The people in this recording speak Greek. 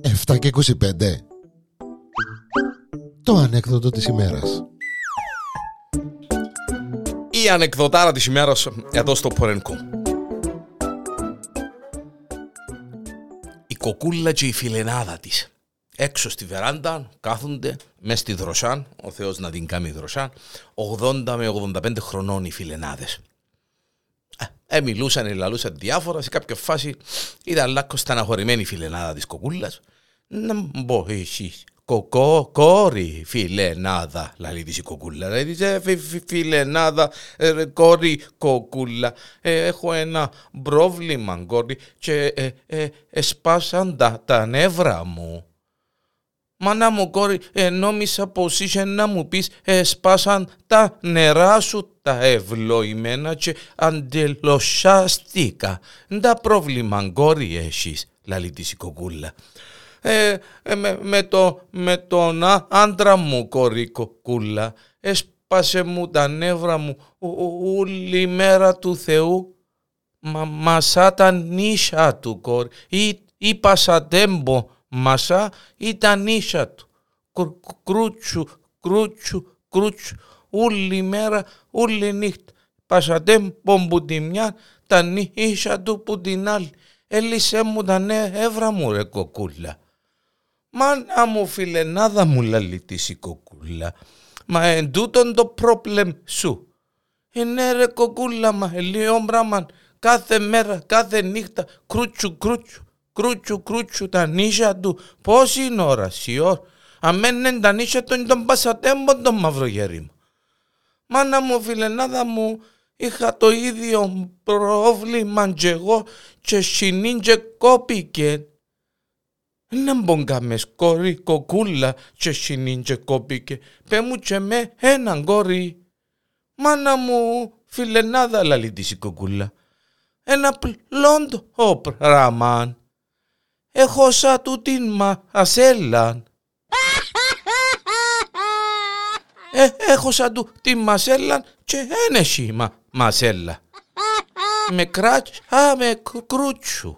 Εφτά και 25 Το ανέκδοτο της ημέρας. Η ανεκδοτάρα της ημέρας εδώ στο Πορενκό. Η κοκούλα και η φιλενάδα της. Έξω στη βεράντα κάθονται μέσα στη δροσάν, ο Θεός να την κάνει δροσάν, 80 με 85 χρονών οι φιλενάδες. Ε, μιλούσαν, λαλούσαν διάφορα, σε κάποια φάση ήταν λάκκο στεναχωρημένη η φιλενάδα της κοκούλας. Να μπω εσείς, κοκό, κόρη, φιλενάδα, λαλεί της η κοκούλα. Λέει της, φιλενάδα, ε, κόρη, κοκούλα. Ε, έχω ένα πρόβλημα, κόρη, και ε, ε, εσπάσαν τα, τα νεύρα μου. Μάνα μου κόρη, ε, νόμισα πως είσαι να μου πεις εσπάσαν τα νερά σου τα ευλοημένα και αντελοσιάστηκα. Τα πρόβλημα κόρη έχεις, λαλεί της η κοκούλα. Ε, ε, με, με, το, με τον άντρα μου κόρη κοκούλα, έσπασε μου τα νεύρα μου όλη μέρα του Θεού. Μα μασά τα νύσια του κόρη, ή, ή πασατέμπο μασά ήταν νύσια του. Κρούτσου, κρούτσου, κρούτσου, όλη μέρα, όλη νύχτα. Πασατέμ που τη μια, τα νύσια του που την άλλη. Έλυσε μου τα νεύρα μου ρε κοκούλα. Μάνα μου φιλενάδα μου λαλεί της η κοκούλα. Μα εν τούτον το πρόβλεμ σου. Ε ναι ρε κοκούλα μα, λίγο πράγμα, κάθε μέρα, κάθε νύχτα, κρούτσου κρούτσου κρούτσου κρούτσου τα νύσια του. Πόση είναι ώρα, σιόρ. Αμέν τα νύσια του είναι τον πασατέμπον τον μαυρογέρι μου. Μάνα μου φιλενάδα μου είχα το ίδιο πρόβλημα και εγώ και συνήν και κόπηκε. Δεν μπογκάμε κόρη κοκούλα και συνήν και κόπηκε. Πέ μου και με έναν κόρη. Μάνα μου φιλενάδα λαλεί της η κοκούλα. Ένα πλόντο πράγμα έχω σαν του την μασέλα. Ε, έχω σαν του την μασέλα και ένεση μα, μασέλα. με κράτσα με κρούτσου.